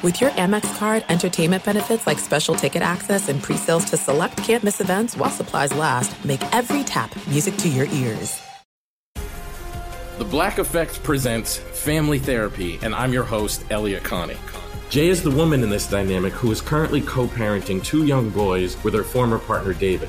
With your Amex card, entertainment benefits like special ticket access and pre-sales to select campus events while supplies last, make every tap music to your ears. The Black Effect presents Family Therapy, and I'm your host, Elliot Connie. Jay is the woman in this dynamic who is currently co parenting two young boys with her former partner, David.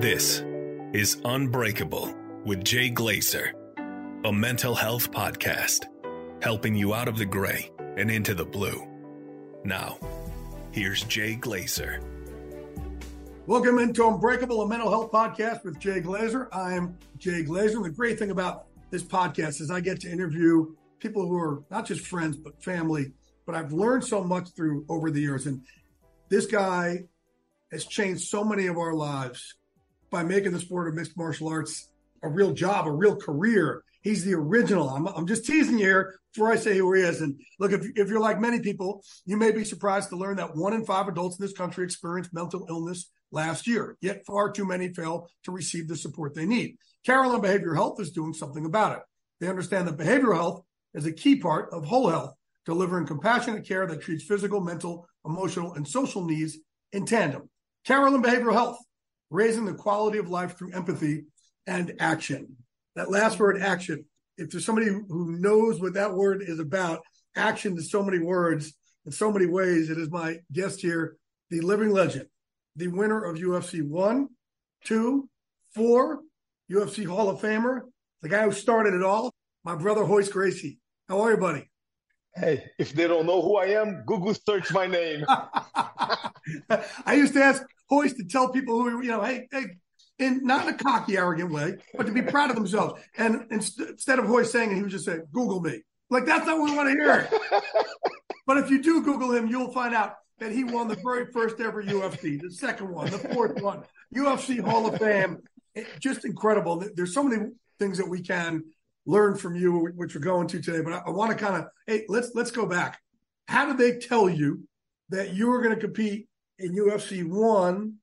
This is Unbreakable with Jay Glazer, a mental health podcast helping you out of the gray and into the blue. Now, here's Jay Glazer. Welcome into Unbreakable, a mental health podcast with Jay Glazer. I'm Jay Glazer. And the great thing about this podcast is I get to interview people who are not just friends, but family. But I've learned so much through over the years. And this guy has changed so many of our lives by making the sport of mixed martial arts a real job, a real career. He's the original. I'm, I'm just teasing you here before I say who he is. And look, if, if you're like many people, you may be surprised to learn that one in five adults in this country experienced mental illness last year, yet far too many fail to receive the support they need. Carelon Behavioral Health is doing something about it. They understand that behavioral health is a key part of whole health, delivering compassionate care that treats physical, mental, emotional, and social needs in tandem. Carelon Behavioral Health raising the quality of life through empathy and action. That last word, action. If there's somebody who knows what that word is about, action is so many words in so many ways. It is my guest here, the living legend, the winner of UFC one, two, four, UFC Hall of Famer, the guy who started it all, my brother Royce Gracie. How are you, buddy? Hey, if they don't know who I am, Google search my name. I used to ask Royce to tell people who, you know, hey, hey, in not in a cocky, arrogant way, but to be proud of themselves. And inst- instead of Royce saying it, he would just say, Google me. Like, that's not what we want to hear. but if you do Google him, you'll find out that he won the very first ever UFC, the second one, the fourth one, UFC Hall of Fame. It, just incredible. There's so many things that we can learn from you, which we're going to today. But I, I want to kind of, hey, let's let's go back. How did they tell you that you were going to compete in UFC one,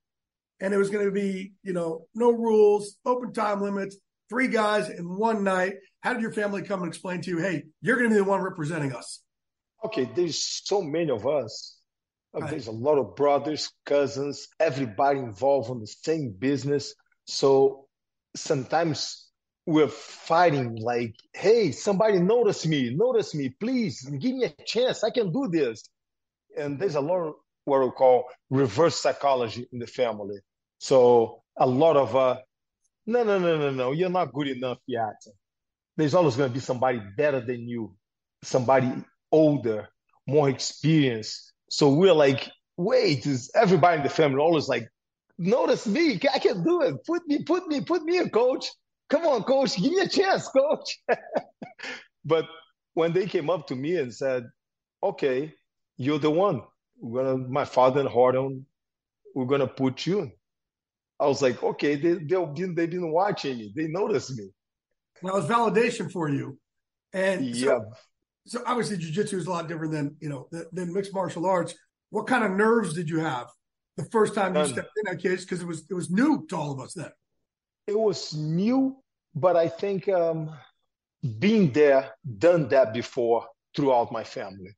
and it was going to be, you know, no rules, open time limits, three guys in one night. How did your family come and explain to you, hey, you're going to be the one representing us? Okay, there's so many of us. Uh, right. There's a lot of brothers, cousins, everybody involved in the same business. So sometimes we're fighting like, hey, somebody notice me, notice me, please give me a chance. I can do this. And there's a lot what we call reverse psychology in the family. So a lot of uh, no, no, no, no, no, you're not good enough yet. There's always going to be somebody better than you, somebody older, more experienced. So we're like, wait, is everybody in the family always like, notice me, I can do it. Put me, put me, put me in, coach. Come on, coach, give me a chance, coach. but when they came up to me and said, okay, you're the one we're gonna my father and Rorion, we're gonna put you. I was like, okay, they they've been they've been watching me. They noticed me. That was validation for you. And yeah. So, so obviously jiu-jitsu is a lot different than you know than mixed martial arts. What kind of nerves did you have the first time you stepped in that case? Because it was it was new to all of us then. It was new, but I think um, being there, done that before throughout my family.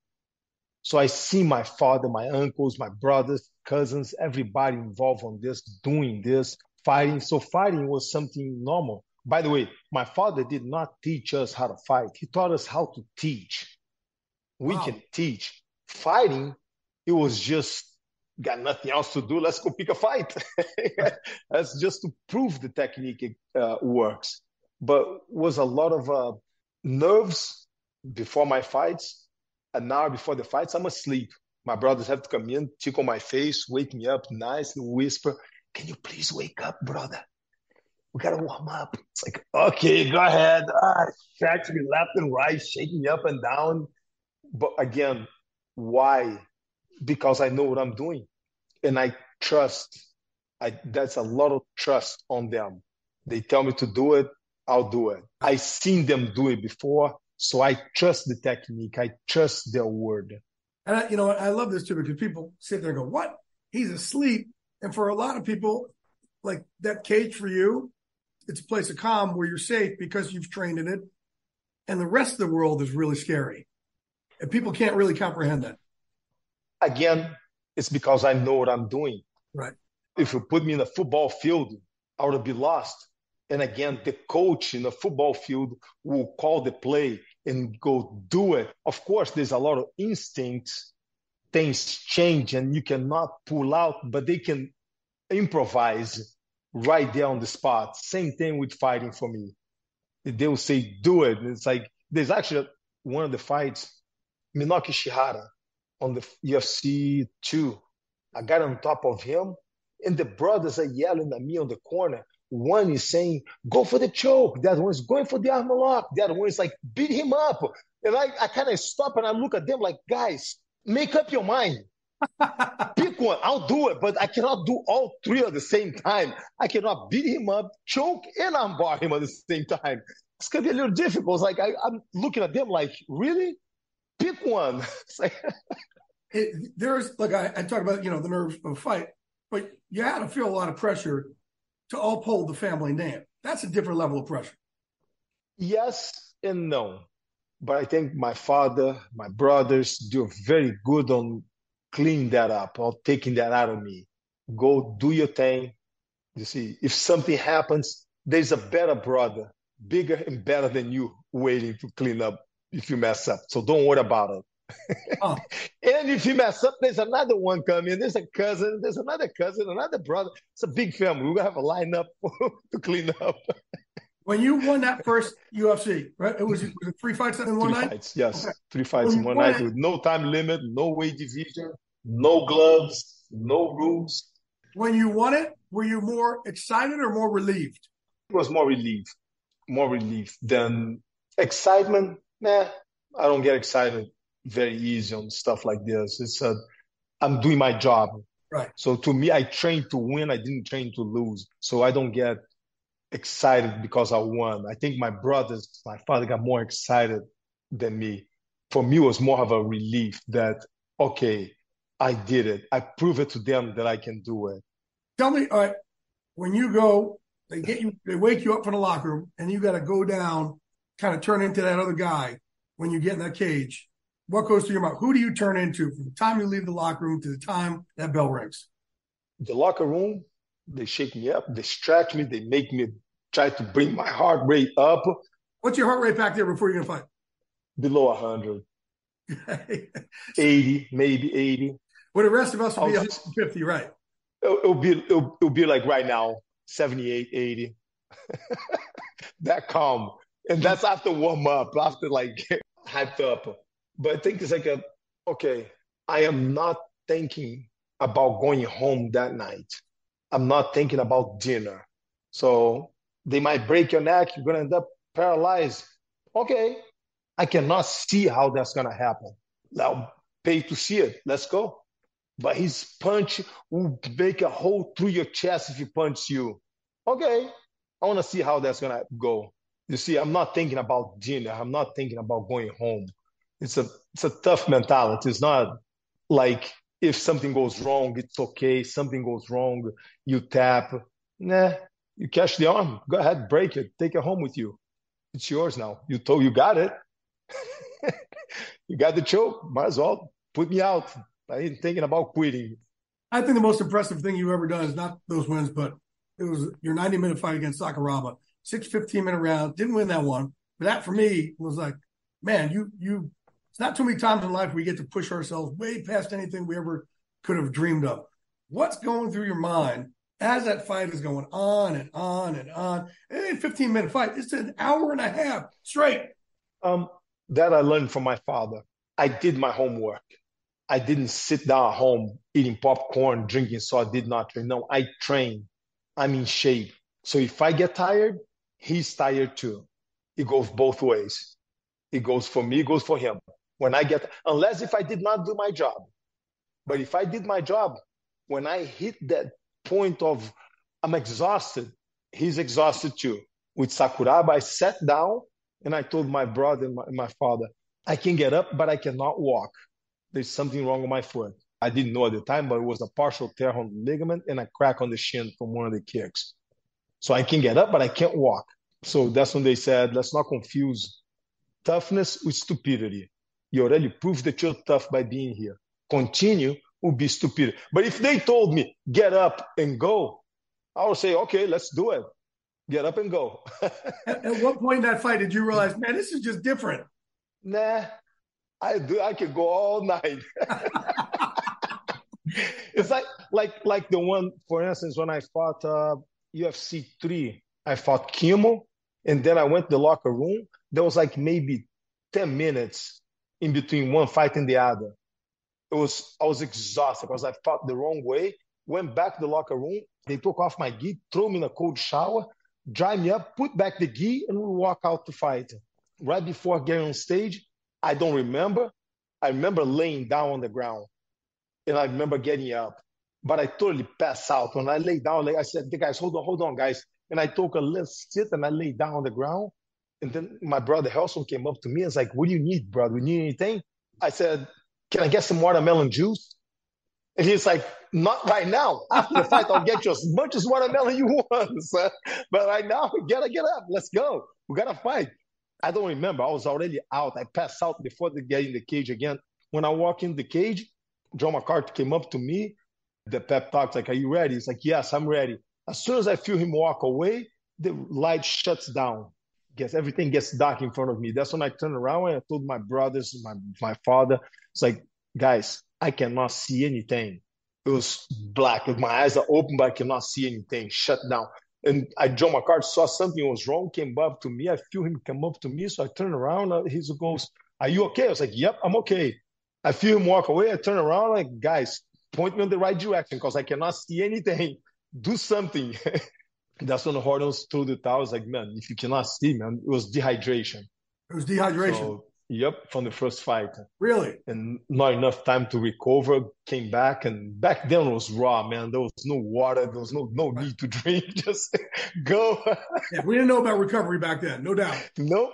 So I see my father, my uncles, my brothers, cousins, everybody involved on this, doing this, fighting. So fighting was something normal. By the way, my father did not teach us how to fight. He taught us how to teach. We wow. can teach. Fighting, it was just got nothing else to do. Let's go pick a fight. That's just to prove the technique uh, works. But was a lot of uh, nerves before my fights. An hour before the fights, I'm asleep. My brothers have to come in, tickle my face, wake me up nice and whisper, Can you please wake up, brother? We gotta warm up. It's like, okay, go ahead. Ah, stretch me left and right, shaking me up and down. But again, why? Because I know what I'm doing. And I trust. I that's a lot of trust on them. They tell me to do it, I'll do it. I seen them do it before, so I trust the technique. I trust their word. And I, you know, I love this too because people sit there and go, "What? He's asleep." And for a lot of people, like that cage for you, it's a place of calm where you're safe because you've trained in it. And the rest of the world is really scary. And people can't really comprehend that. Again, it's because I know what I'm doing. Right. If you put me in a football field, I would be lost. And again, the coach in a football field will call the play and go do it. Of course, there's a lot of instincts. Things change and you cannot pull out, but they can improvise right there on the spot. Same thing with fighting for me. They will say, do it. It's like, there's actually one of the fights, Minoki Ichihara on the UFC 2. I got on top of him, and the brothers are yelling at me on the corner. One is saying, go for the choke. The other one is going for the arm lock. The other one is like, beat him up. And I, I kind of stop and I look at them like, guys, make up your mind. Pick one. I'll do it, but I cannot do all three at the same time. I cannot beat him up, choke, and armbar him at the same time. It's gonna be a little difficult. It's like I, am looking at them like, really? Pick one. like, it, there's like I, I talk about, you know, the nerves of a fight, but you had to feel a lot of pressure to uphold the family name. That's a different level of pressure. Yes and no. But I think my father, my brothers do very good on cleaning that up or taking that out of me. Go do your thing. You see, if something happens, there's a better brother, bigger and better than you, waiting to clean up if you mess up. So don't worry about it. Oh. and if you mess up, there's another one coming. There's a cousin, there's another cousin, another brother. It's a big family. We're gonna have a lineup to clean up. when you won that first UFC, right? It was, it three fights in one three night. Fights, yes, okay. three fights when in one night it, with no time limit, no weight division, no gloves, no rules. When you won it, were you more excited or more relieved? It was more relieved, more relieved than excitement. Nah, I don't get excited very easy on stuff like this. It's a, I'm doing my job. Right. So to me, I trained to win. I didn't train to lose. So I don't get excited because I won. I think my brothers, my father got more excited than me. For me, it was more of a relief that, okay, I did it. I prove it to them that I can do it. Tell me, all right, when you go, they get you, they wake you up from the locker room and you got to go down, kind of turn into that other guy when you get in that cage what goes through your mind? Who do you turn into from the time you leave the locker room to the time that bell rings? The locker room, they shake me up, they stretch me, they make me try to bring my heart rate up. What's your heart rate back there before you're gonna fight? Below 100. 80, maybe 80. Well, the rest of us will be 150, right? It'll, it'll be it'll, it'll be like right now, 78, 80. that calm. And that's after warm up, after like hyped up. But I think it's like a okay, I am not thinking about going home that night. I'm not thinking about dinner. So they might break your neck, you're gonna end up paralyzed. Okay. I cannot see how that's gonna happen. Now pay to see it. Let's go. But his punch will make a hole through your chest if he punches you. Okay. I want to see how that's gonna go. You see, I'm not thinking about dinner. I'm not thinking about going home it's a it's a tough mentality. It's not like if something goes wrong, it's okay. Something goes wrong, you tap. Nah, you catch the arm. Go ahead, break it. Take it home with you. It's yours now. You told you got it. you got the choke. Might as well put me out. I ain't thinking about quitting. I think the most impressive thing you've ever done is not those wins, but it was your 90 minute fight against Sakuraba. Six 15 minute rounds. Didn't win that one. But that for me was like, man, you you it's not too many times in life we get to push ourselves way past anything we ever could have dreamed of. What's going through your mind as that fight is going on and on and on? And a 15 minute fight, it's an hour and a half straight. Um, that I learned from my father. I did my homework. I didn't sit down at home eating popcorn, drinking, so I did not train. No, I train. I'm in shape. So if I get tired, he's tired too. It goes both ways. It goes for me, it goes for him. When I get, unless if I did not do my job. But if I did my job, when I hit that point of I'm exhausted, he's exhausted too. With Sakuraba, I sat down and I told my brother and my, my father, I can get up, but I cannot walk. There's something wrong with my foot. I didn't know at the time, but it was a partial tear on the ligament and a crack on the shin from one of the kicks. So I can get up, but I can't walk. So that's when they said, let's not confuse toughness with stupidity. You already proved that you're tough by being here. Continue would be stupid. But if they told me, get up and go, I would say, okay, let's do it. Get up and go. at, at what point in that fight did you realize, man, this is just different? Nah, I do. I could go all night. it's like like like the one, for instance, when I fought uh, UFC three, I fought Kimo, and then I went to the locker room. There was like maybe ten minutes in between one fight and the other. It was I was exhausted because I fought the wrong way. Went back to the locker room. They took off my gi, threw me in a cold shower, dry me up, put back the gi, and we walk out to fight. Right before getting on stage, I don't remember. I remember laying down on the ground, and I remember getting up, but I totally passed out. When I lay down, like I said, "The guys, hold on, hold on, guys," and I took a little sit and I lay down on the ground. And then my brother Relson came up to me and was like, What do you need, brother? We need anything? I said, Can I get some watermelon juice? And he's like, Not right now. After the fight, I'll get you as much as watermelon you want. But right now, we gotta get up. Let's go. We gotta fight. I don't remember. I was already out. I passed out before they get in the cage again. When I walk in the cage, John McCarthy came up to me. The pep talks like, Are you ready? He's like, Yes, I'm ready. As soon as I feel him walk away, the light shuts down gets everything gets dark in front of me. That's when I turned around and I told my brothers, my my father, it's like, guys, I cannot see anything. It was black. My eyes are open, but I cannot see anything. Shut down. And I, John McCarthy saw something was wrong, came up to me. I feel him come up to me. So I turn around. Uh, he goes, Are you okay? I was like, Yep, I'm okay. I feel him walk away. I turn around, like, guys, point me in the right direction because I cannot see anything. Do something. that's when the Hornets told it. I was like, man, if you cannot see, man, it was dehydration. It was dehydration. So, yep, from the first fight. Really? And not enough time to recover. Came back, and back then it was raw, man. There was no water. There was no no need to drink. Just go. yeah, we didn't know about recovery back then, no doubt. Nope.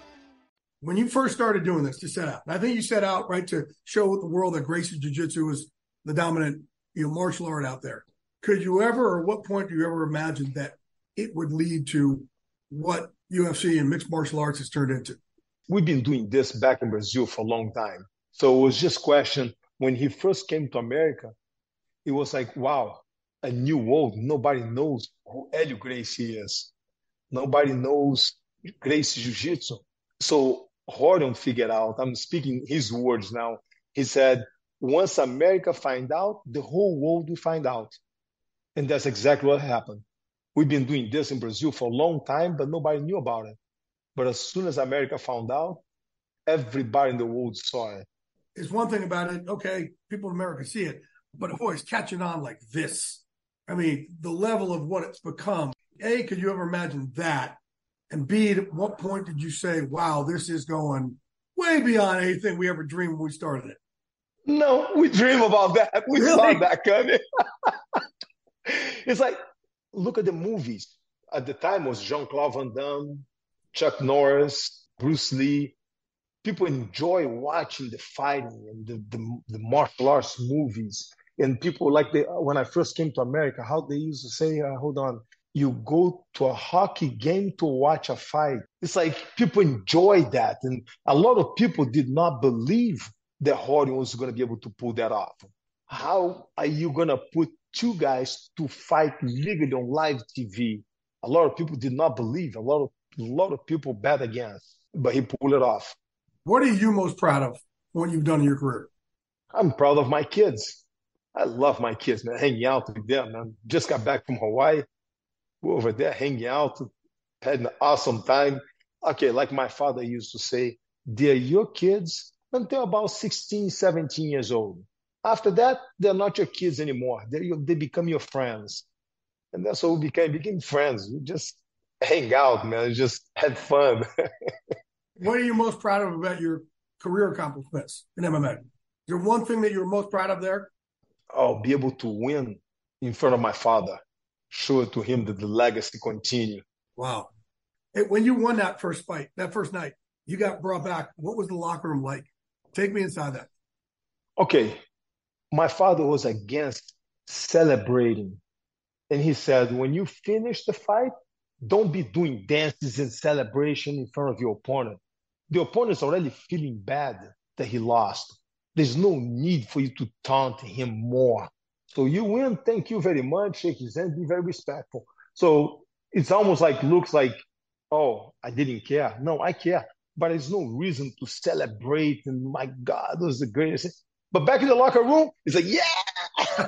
when you first started doing this to set out, I think you set out right to show the world that Gracie Jiu Jitsu was the dominant, you know, martial art out there. Could you ever, or what point do you ever imagine that it would lead to what UFC and mixed martial arts has turned into? We've been doing this back in Brazil for a long time. So it was just question when he first came to America, it was like, wow, a new world. Nobody knows who Helio Gracie is. Nobody knows Gracie Jiu-Jitsu. So Rorion figured out, I'm speaking his words now. He said, once America find out, the whole world will find out. And that's exactly what happened. We've been doing this in Brazil for a long time, but nobody knew about it. But as soon as America found out, everybody in the world saw it. It's one thing about it, okay, people in America see it, but oh, it's catching on like this. I mean, the level of what it's become. A, could you ever imagine that? And B, at what point did you say, wow, this is going way beyond anything we ever dreamed when we started it? No, we dream about that. We really? saw that coming. it's like, look at the movies. At the time was Jean-Claude Van Damme, Chuck Norris, Bruce Lee. People enjoy watching the fighting and the, the, the martial arts movies. And people like they, when I first came to America, how they used to say, uh, hold on, you go to a hockey game to watch a fight. It's like people enjoy that. And a lot of people did not believe that Rorion was going to be able to pull that off. How are you going to put two guys to fight legally on live TV? A lot of people did not believe. A lot of a lot of people bet against, but he pulled it off. What are you most proud of what you've done in your career? I'm proud of my kids. I love my kids, man. Hanging out with them, man. Just got back from Hawaii over there hanging out, had an awesome time. Okay, like my father used to say, they're your kids until about 16, 17 years old. After that, they're not your kids anymore. They they become your friends, and that's what we became. Became friends. We just hang out, man. We Just had fun. what are you most proud of about your career accomplishments in MMA? Is there one thing that you're most proud of there? Oh, be able to win in front of my father show it to him that the legacy continue. Wow. Hey, when you won that first fight, that first night, you got brought back. What was the locker room like? Take me inside that. Okay. My father was against celebrating. And he said, when you finish the fight, don't be doing dances and celebration in front of your opponent. The opponent is already feeling bad that he lost. There's no need for you to taunt him more. So you win, thank you very much, shake his hand, be very respectful. So it's almost like looks like, oh, I didn't care. No, I care, but there's no reason to celebrate. And my God, that was the greatest. But back in the locker room, it's like, yeah,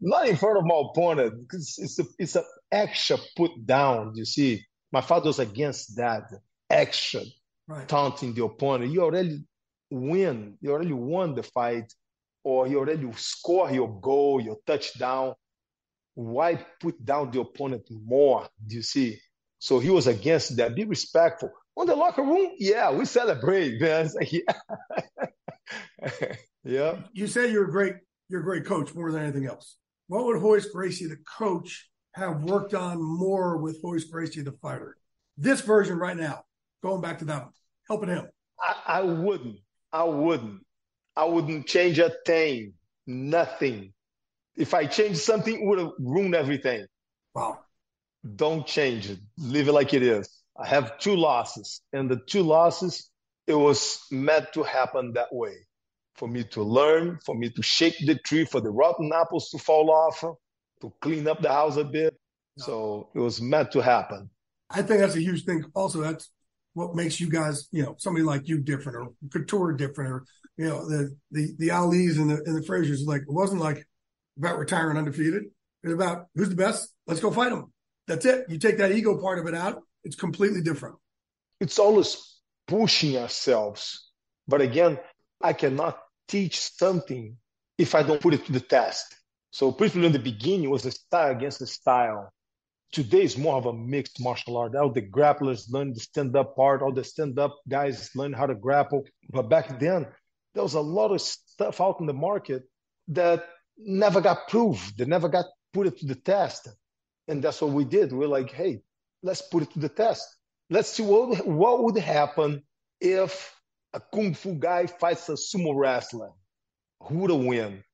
not in front of my opponent because it's a it's an extra put down. You see, my father was against that extra right. taunting the opponent. You already win. You already won the fight or you already score your goal, your touchdown. Why put down the opponent more? Do you see? So he was against that. Be respectful. On the locker room, yeah, we celebrate, man. Like, yeah. yeah. You say you're a great, you're a great coach more than anything else. What would Royce Gracie, the coach, have worked on more with Royce Gracie, the fighter? This version right now, going back to that one, helping him. I, I wouldn't. I wouldn't. I wouldn't change a thing. Nothing. If I change something, it would ruin everything. Wow. Don't change it. Leave it like it is. I have two losses, and the two losses, it was meant to happen that way. For me to learn, for me to shake the tree, for the rotten apples to fall off, to clean up the house a bit. No. So it was meant to happen. I think that's a huge thing. Also, that's what makes you guys, you know, somebody like you different or Couture different or, you know, the, the, the Ali's and the, and the Fraziers. Like, it wasn't like about retiring undefeated. It's about who's the best. Let's go fight them. That's it. You take that ego part of it out. It's completely different. It's always pushing ourselves. But again, I cannot teach something if I don't put it to the test. So principally in the beginning was a style against the style. Today is more of a mixed martial art. All the grapplers learn the stand-up part, all the stand-up guys learn how to grapple. But back then, there was a lot of stuff out in the market that never got proved. They never got put to the test. And that's what we did. We're like, hey, let's put it to the test. Let's see what, what would happen if a kung fu guy fights a sumo wrestler. Who would win?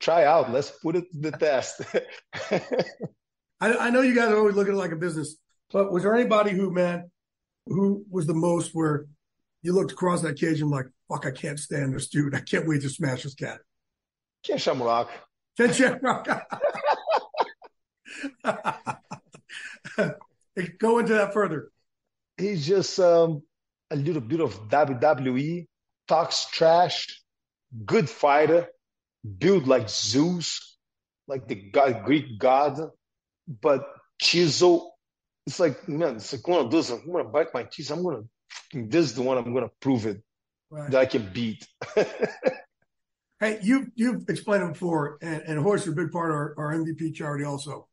Try out. Let's put it to the test. I, I, know you guys are always looking at it like a business, but was there anybody who, man, who was the most where you looked across that cage and like, fuck, I can't stand this dude. I can't wait to smash this cat. Ken Shamrock. Ken Shamrock. Go into that further. He's just um, a little bit of WWE, talks trash, good fighter, built like Zeus, like the god, Greek god, but chisel. It's like, man, it's like one of those. I'm gonna bite my teeth. I'm gonna. This is the one I'm gonna prove it right. that I can beat. hey, you you've explained it before, and, and Royce is a big part of our, our MVP charity also.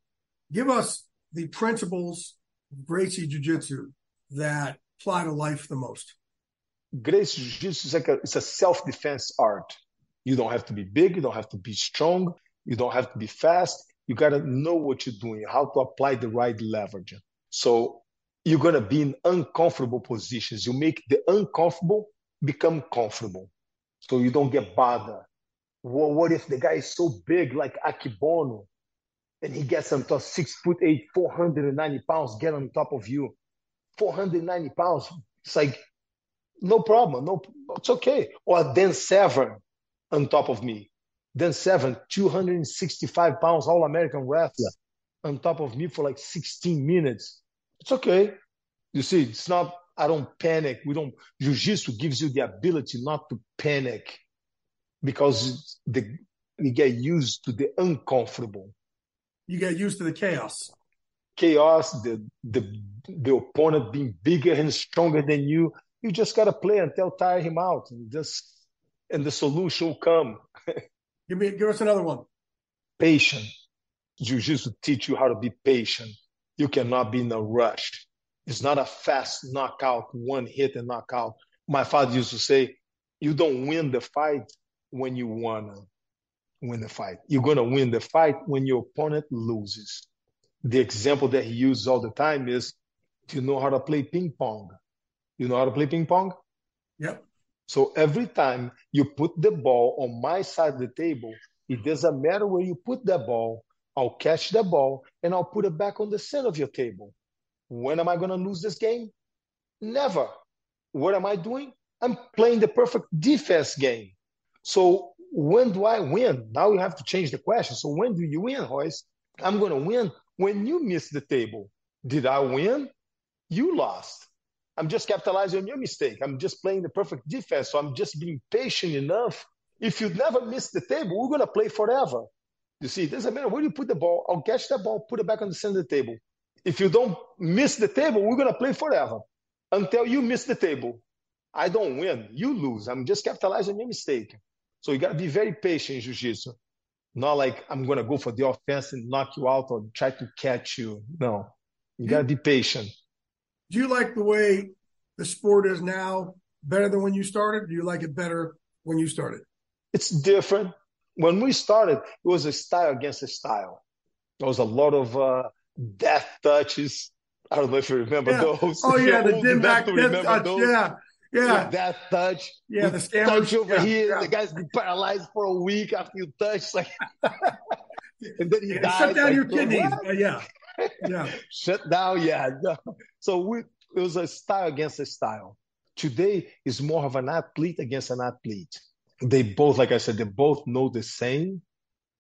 Give us the principles of Gracie Jiu Jitsu that apply to life the most. Gracie Jiu Jitsu is like a, it's a self defense art. You don't have to be big, you don't have to be strong, you don't have to be fast. You got to know what you're doing, how to apply the right leverage. So you're going to be in uncomfortable positions. You make the uncomfortable become comfortable so you don't get bothered. Well, what if the guy is so big like Akebono and he gets on top six foot eight, 490 pounds, get on top of you? 490 pounds. It's like, no problem. No, it's okay. Or Dan Severn on top of me. Dan Severn, 265 pounds, all American wrestler on top of me for like 16 minutes. It's okay. You see, it's not, I don't panic. We don't, Jiu Jitsu gives you the ability not to panic because the, you get used to the uncomfortable. You get used to the chaos. Chaos, the, the, the opponent being bigger and stronger than you. You just got to play until tire him out and just, and the solution will come. Give me, give us another one. Patient. Jiu-Jitsu teach you how to be patient. You cannot be in a rush. It's not a fast knockout, one hit and knockout. My father used to say, you don't win the fight when you wanna win the fight. You're gonna win the fight when your opponent loses. The example that he uses all the time is, do you know how to play ping pong? You know how to play ping pong? Yep. So every time you put the ball on my side of the table, it mm-hmm. doesn't matter where you put the ball, I'll catch the ball and I'll put it back on the center of your table. When am I going to lose this game? Never. What am I doing? I'm playing the perfect defense game. So when do I win? Now you have to change the question. So when do you win, Royce? I'm going to win when you miss the table. Did I win? You lost. I'm just capitalizing on your mistake. I'm just playing the perfect defense. So I'm just being patient enough. If you never miss the table, we're going to play forever. You see, it doesn't matter where you put the ball. I'll catch that ball, put it back on the center of the table. If you don't miss the table, we're going to play forever until you miss the table. I don't win. You lose. I'm just capitalizing on your mistake. So you got to be very patient in jiu-jitsu. Not like I'm going to go for the offense and knock you out or try to catch you. No, you got to be patient do you like the way the sport is now better than when you started? Do you like it better when you started? It's different. When we started, it was a style against a style. There was a lot of uh, death touches. I don't know if you remember Yeah. those. Oh yeah, the dim mak death touch. those. Yeah, yeah. That touch. Yeah, the touch over Yeah, here. yeah. The guy's paralyzed for a week after you touch. Like, and then he Yeah, dies. shut down like, your kidneys. what? Yeah, yeah. Shut down, yeah. So we, it was a style against a style. Today is more of an athlete against an athlete. They both, like I said, they both know the same.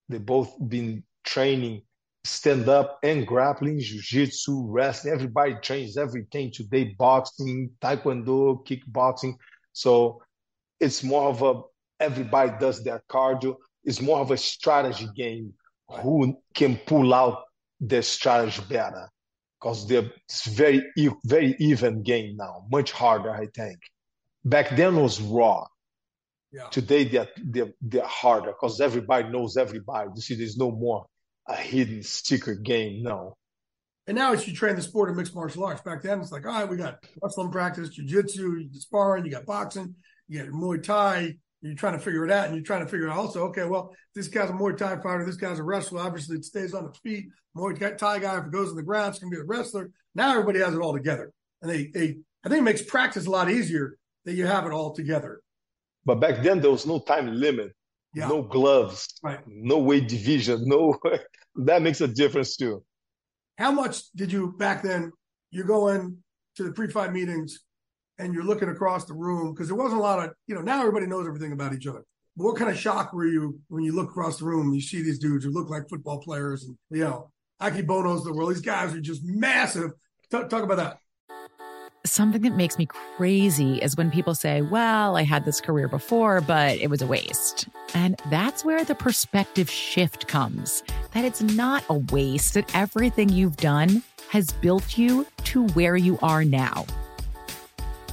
They both been training stand up and grappling, jiu-jitsu, wrestling. Everybody trains everything today, boxing, taekwondo, kickboxing. So it's more of a everybody does their cardio. It's more of a strategy game. Who can pull out their strategy better? Because they're it's very very even game now, much harder, I think. Back then was raw. Yeah. Today they're they're, they're harder because everybody knows everybody. You see, there's no more a hidden secret game. now. And now it's you train the sport of mixed martial arts. Back then, it's like, all right, we got wrestling practice, jujitsu, sparring, you got boxing, you got Muay Thai. You're trying to figure it out, and you're trying to figure out also, okay, well, this guy's a Muay Thai fighter, this guy's a wrestler. Obviously, it stays on its feet. Muay Thai guy, if it goes on the ground, it's gonna be a wrestler. Now everybody has it all together, and they, they, I think it makes practice a lot easier that you have it all together. But back then there was no time limit, Yeah. no gloves, Right. no weight division, no. that makes a difference too. How much did you back then? You go in to the pre-fight meetings, and you're looking across the room because there wasn't a lot of you know. Now everybody knows everything about each other. What kind of shock were you when you look across the room and you see these dudes who look like football players and you know Akebono's the world? These guys are just massive. Talk about that. Something that makes me crazy is when people say, Well, I had this career before, but it was a waste. And that's where the perspective shift comes that it's not a waste, that everything you've done has built you to where you are now.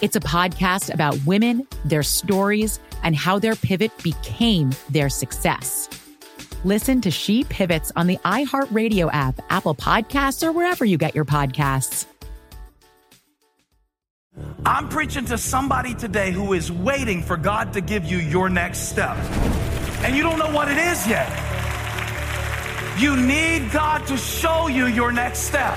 It's a podcast about women, their stories, and how their pivot became their success. Listen to She Pivots on the iHeartRadio app, Apple Podcasts, or wherever you get your podcasts. I'm preaching to somebody today who is waiting for God to give you your next step. And you don't know what it is yet. You need God to show you your next step.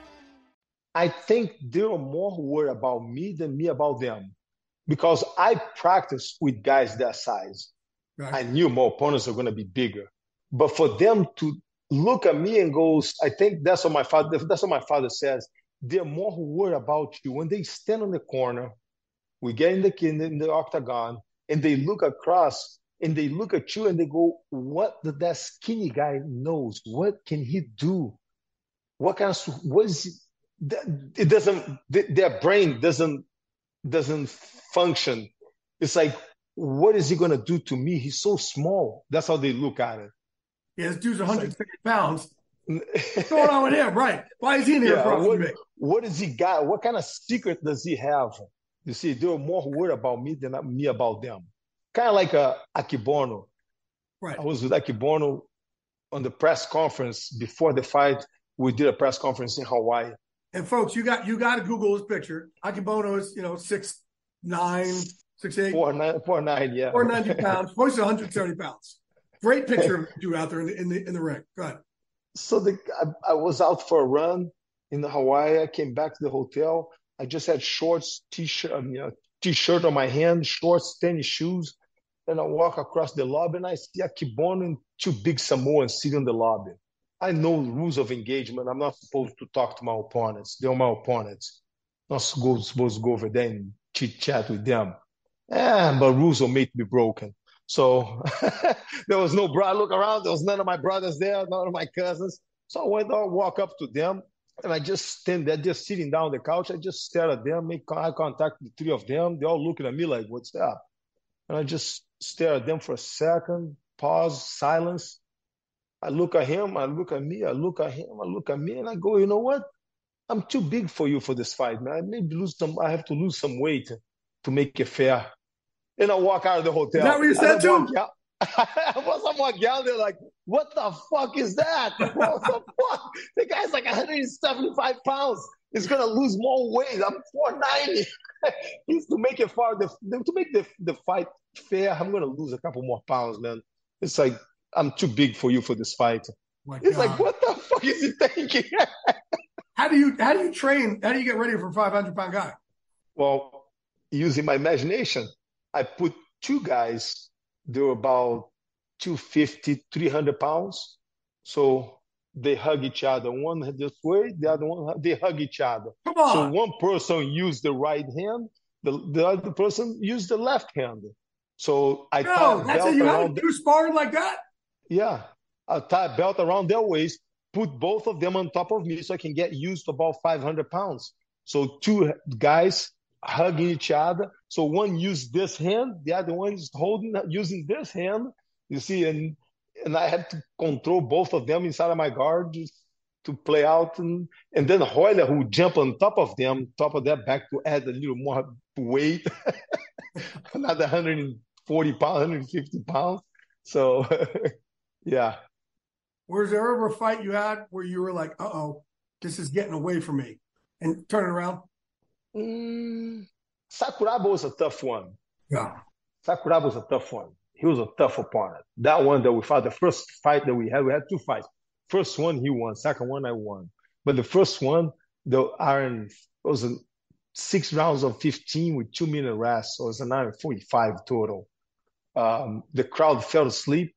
I think they are more worried about me than me about them because I practice with guys that size. Right. I knew my opponents are going to be bigger, but for them to look at me and goes, I think that's what my father. That's what my father says. They're more worried about you when they stand on the corner. We get in the in the octagon and they look across and they look at you and they go, "What did that skinny guy knows? What can he do? What kind of what is he? It doesn't their brain doesn't doesn't function. It's like what is he going to do to me? He's so small. That's how they look at it. Yeah this dude's 150 like, pounds. What's going on with him? Right. Why is he in here yeah, what, what does he got? What kind of secret does he have? You see they're more worried about me than me about them. Kind of like uh, a akebono right. I was with akebono on the press conference before the fight. We did a press conference in hawaii and folks, you got you got to Google his picture. Akebono is you know six nine, six eight, four nine, four nine, yeah, four ninety pounds. Royce one hundred seventy pounds. Great picture of dude out there in the in the in the ring. Go ahead. So the I, I was out for a run in Hawaii. I came back to the hotel. I just had shorts, t-shirt, um, you know, t-shirt on my hand, shorts, tennis shoes. And I walk across the lobby and I see Akebono and two big Samoans sitting in the lobby. I know rules of engagement. I'm not supposed to talk to my opponents. They're my opponents. I'm not supposed to go over there and chit chat with them. Eh, but rules are made to be broken. So there was no brother look around. There was none of my brothers there, none of my cousins. So I went on, walk up to them, and I just stand there, just sitting down on the couch. I just stare at them, make eye contact with the three of them. They're all looking at me like, "What's up?" And I just stare at them for a second, pause, silence. I look at him, I look at me, I look at him, I look at me, and I go, you know what? I'm too big for you for this fight, man. I maybe lose some. I have to lose some weight to make it fair. And I walk out of the hotel. Is that what you said too? Someone yelled, they're like, "What the fuck is that? What the fuck? The guy's like 175 pounds. He's gonna lose more weight. I'm 490. He's to make it far. The, to make the the fight fair, I'm gonna lose a couple more pounds, man. It's like I'm too big for you for this fight. My it's God. like, what the fuck is he thinking? how do you how do you train? How do you get ready for a 500 pound guy? Well, using my imagination, I put two guys. They were about 250, 300 pounds. So they hug each other. One this way, the other one they hug each other. Come on. So one person used the right hand, the, the other person used the left hand. So I no, that's it. You had to do sparring like that. Yeah. I tie a belt around their waist, put both of them on top of me so I can get used to about 500 pounds. So two guys hugging each other. So one used this hand, the other one is holding, using this hand. You see, and and I had to control both of them inside of my guard to play out. And, and then Royler, who jump on top of them, top of their back to add a little more weight, another 140 pounds, 150 pounds. So Yeah. Was there ever a fight you had where you were like, uh oh, this is getting away from me? And turn it around? Mm, Sakuraba was a tough one. Yeah. Sakuraba was a tough one. He was a tough opponent. That one that we fought, the first fight that we had, we had two fights. First one he won, second one I won. But the first one, the iron was a six rounds of 15 with two minute rest. So it was an iron 45 total. Um, the crowd fell asleep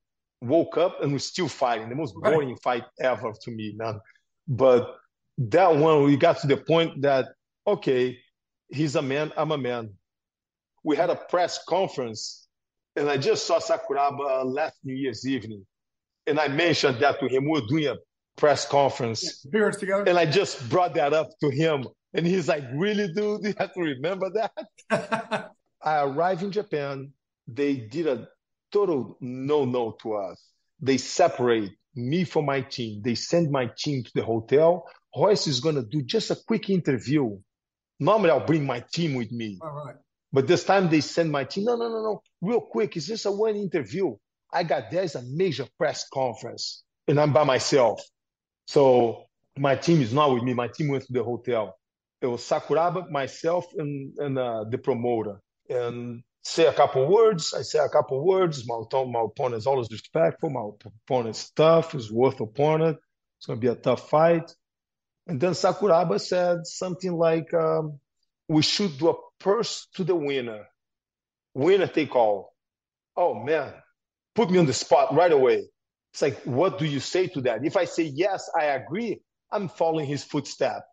woke up and we're still fighting. The most boring right. fight ever to me, man. But that one, we got to the point that, okay, he's a man, I'm a man. We had a press conference and I just saw Sakuraba last New Year's evening. And I mentioned that to him. We were doing a press conference. Appearance together. And I just brought that up to him. And he's like, really, dude? You have to remember that? I arrived in Japan. They did a total no no to us. They separate me from my team. They send my team to the hotel. Royce is going to do just a quick interview. Normally, I'll bring my team with me. Right. But this time they send my team. No, no, no, no. Real quick. It's just a one interview. I got there's a major press conference and I'm by myself. So my team is not with me. My team went to the hotel. It was Sakuraba, myself, and, and uh, the promoter. And say a couple words. I say a couple words. My, my opponent is always respectful. My opponent's tough. He's worth opponent. It's going to be a tough fight. And then Sakuraba said something like, um, we should do a purse to the winner. Winner take all. Oh man, put me on the spot right away. It's like, what do you say to that? If I say, yes, I agree, I'm following his footstep.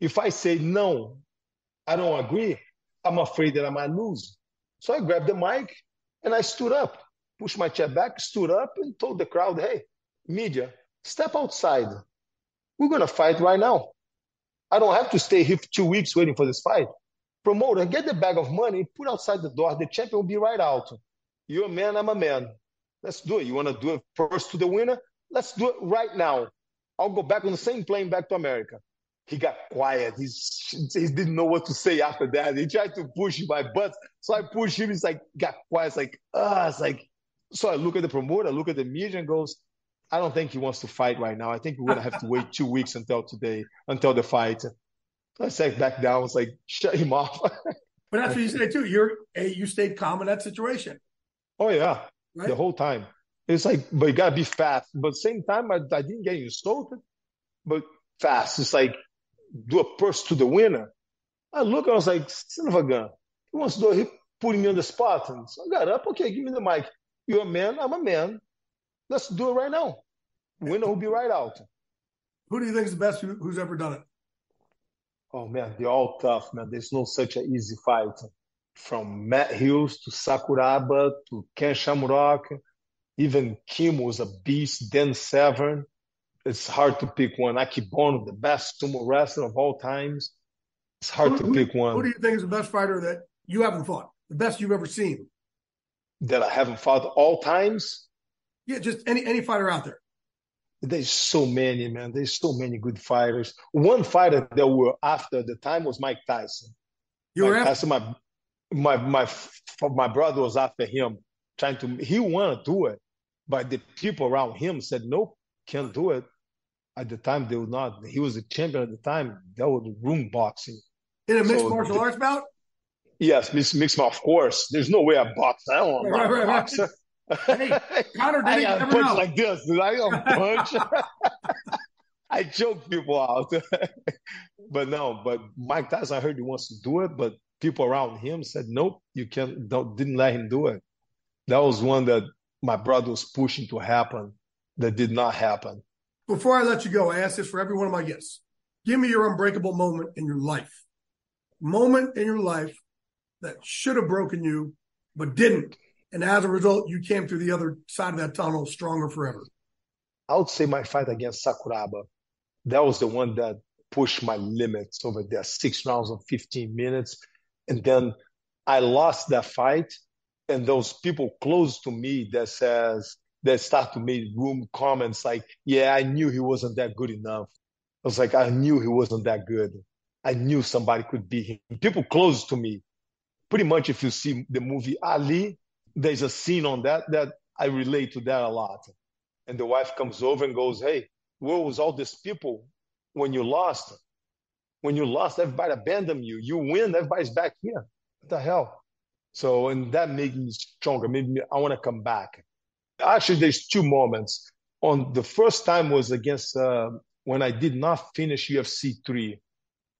If I say, no, I don't agree, I'm afraid that I might lose. So I grabbed the mic and I stood up, pushed my chair back, stood up, and told the crowd, hey, media, step outside. We're going to fight right now. I don't have to stay here for two weeks waiting for this fight. Promoter, get the bag of money, put outside the door. The champion will be right out. You're a man, I'm a man. Let's do it. You want to do it first to the winner? Let's do it right now. I'll go back on the same plane back to America. He got quiet. He's, he didn't know what to say after that. He tried to push my butt. So I pushed him. He's like, got quiet. It's like, ah, it's like, so I look at the promoter, I look at the media and goes, I don't think he wants to fight right now. I think we're going to have to wait two weeks until today, until the fight. I sat back down. It's like, shut him off. but that's what you say too. You're, you stayed calm in that situation. Oh, yeah right? the whole time. It's like, but you gotta be fast. But same time, I, I didn't get insulted, but fast. It's like do a purse to the winner. I look, I was like, son of a gun. He wants to do it. He putting me on the spot. And so I got up. Okay, give me the mic. You're a man. I'm a man. Let's do it right now. Winner will be right out. Who do you think is the best who's ever done it? Oh man, they're all tough, man. There's no such an easy fight from Matt Hughes to Sakuraba to Ken Shamrock. Even Kim was a beast. Dan Severn. It's hard to pick one. Akebono, the best sumo wrestler of all times. It's hard who, to pick one. Who do you think is the best fighter that you haven't fought? The best you've ever seen? That I haven't fought all times? Yeah, just any any fighter out there. There's so many, man. There's so many good fighters. One fighter that were after the time was Mike Tyson. You Mike were Tyson, my my my my brother was after him, trying to. He wanted to do it, but the people around him said, "Nope, can't do it." At the time, they would not. He was a champion at the time. That was room boxing. In a mixed so martial the, arts bout. Yes, mixed mixed. Of course, there's no way I box. I don't want right, right, box. Right. hey, Conor did I got punch know. like this. I don't punch. I choke people out. but no, but Mike Tyson, I heard he wants to do it, but people around him said, "Nope, you can't." Don't, didn't let him do it. That was one that my brother was pushing to happen. That did not happen. Before I let you go, I ask this for every one of my guests. Give me your unbreakable moment in your life. Moment in your life that should have broken you, but didn't. And as a result, you came through the other side of that tunnel stronger forever. I would say my fight against Sakuraba. That was the one that pushed my limits over there. Six rounds of 15 minutes. And then I lost that fight. And those people close to me that says, that start to make room comments like, yeah, I knew he wasn't that good enough. I was like, I knew he wasn't that good. I knew somebody could beat him. People close to me. Pretty much if you see the movie Ali, there's a scene on that that I relate to that a lot. And the wife comes over and goes, Hey, where was all these people when you lost? when you lost, everybody abandoned you. You win, everybody's back here. What the hell? So, and that made me stronger. Made me, I want to come back. Actually, there's two moments. On the first time was against uh, when I did not finish UFC three.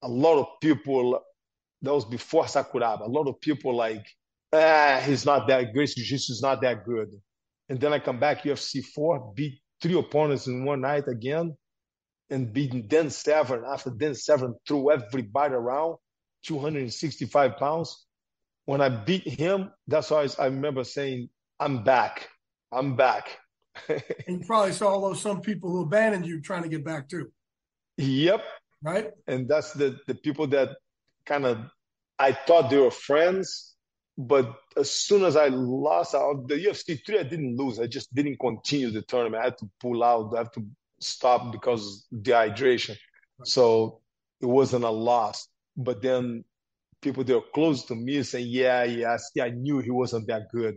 A lot of people, that was before Sakuraba. A lot of people like, ah, he's not that. Gracie Jiu-Jitsu is not that good. And then I come back UFC four, beat three opponents in one night again and beating Dan Severn after Dan Severn threw everybody around, 265 pounds. When I beat him, that's why I remember saying, I'm back. I'm back. and you probably saw all those some people who abandoned you trying to get back too. Yep. Right. And that's the the people that kind of I thought they were friends, but as soon as I lost out the UFC three, I didn't lose. I just didn't continue the tournament. I had to pull out. I had to stop because dehydration. So it wasn't a loss. But then people that were close to me saying, yeah, yeah, see, I knew he wasn't that good.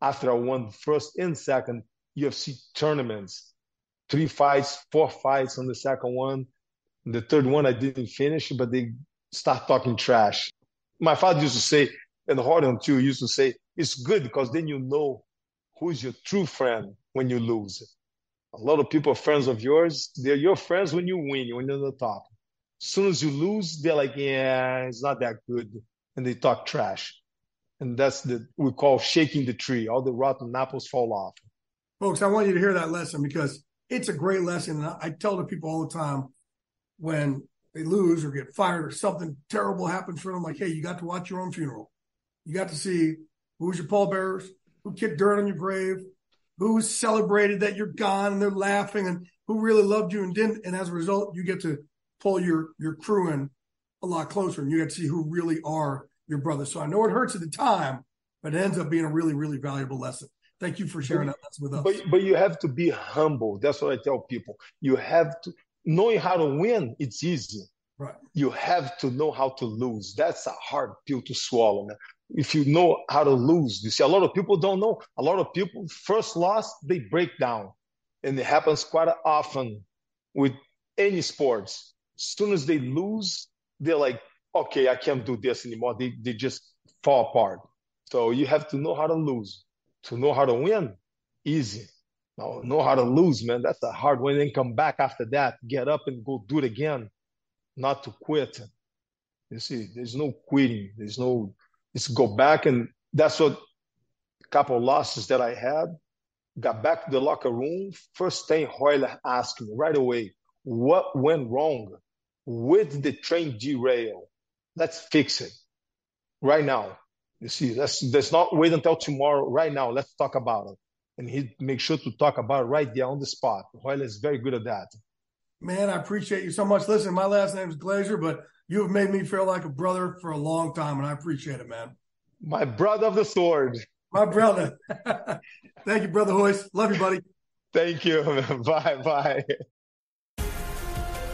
After I won the first and second UFC tournaments, three fights, four fights on the second one. The third one I didn't finish, but they start talking trash. My father used to say, and Rorion too used to say, it's good because then you know who's your true friend when you lose. A lot of people are friends of yours. They're your friends when you win, when you're on the top. As soon as you lose, they're like, yeah, it's not that good. And they talk trash. And that's the we call shaking the tree. All the rotten apples fall off. Folks, I want you to hear that lesson because it's a great lesson. And I tell the people all the time when they lose or get fired or something terrible happens for them, like, hey, you got to watch your own funeral. You got to see who's your pallbearers, who kicked dirt on your grave, who celebrated that you're gone and they're laughing and who really loved you and didn't. And as a result, you get to pull your, your crew in a lot closer and you get to see who really are your brothers. So I know it hurts at the time, but it ends up being a really, really valuable lesson. Thank you for sharing that with us. But, but you have to be humble. That's what I tell people. You have to, knowing how to win, it's easy. Right. You have to know how to lose. That's a hard pill to swallow, man if you know how to lose. You see, a lot of people don't know. A lot of people first loss, they break down. And it happens quite often with any sports. As soon as they lose, they're like, okay, I can't do this anymore. They, they just fall apart. So you have to know how to lose. To know how to win, easy. Now, know how to lose, man. That's a hard one. Then come back after that, get up and go do it again. Not to quit. You see, there's no quitting. There's no is go back and that's what a couple losses that I had. Got back to the locker room. First thing Royler asked me right away, what went wrong? With the train derail? Let's fix it right now. You see, let's let's not wait until tomorrow. Right now, let's talk about it. And he make sure to talk about it right there on the spot. Royler is very good at that. Man, I appreciate you so much. Listen, my last name is Glazer, but you have made me feel like a brother for a long time, and I appreciate it, man. My brother of the sword. My brother. Thank you, brother Royce. Love you, buddy. Thank you. Bye bye.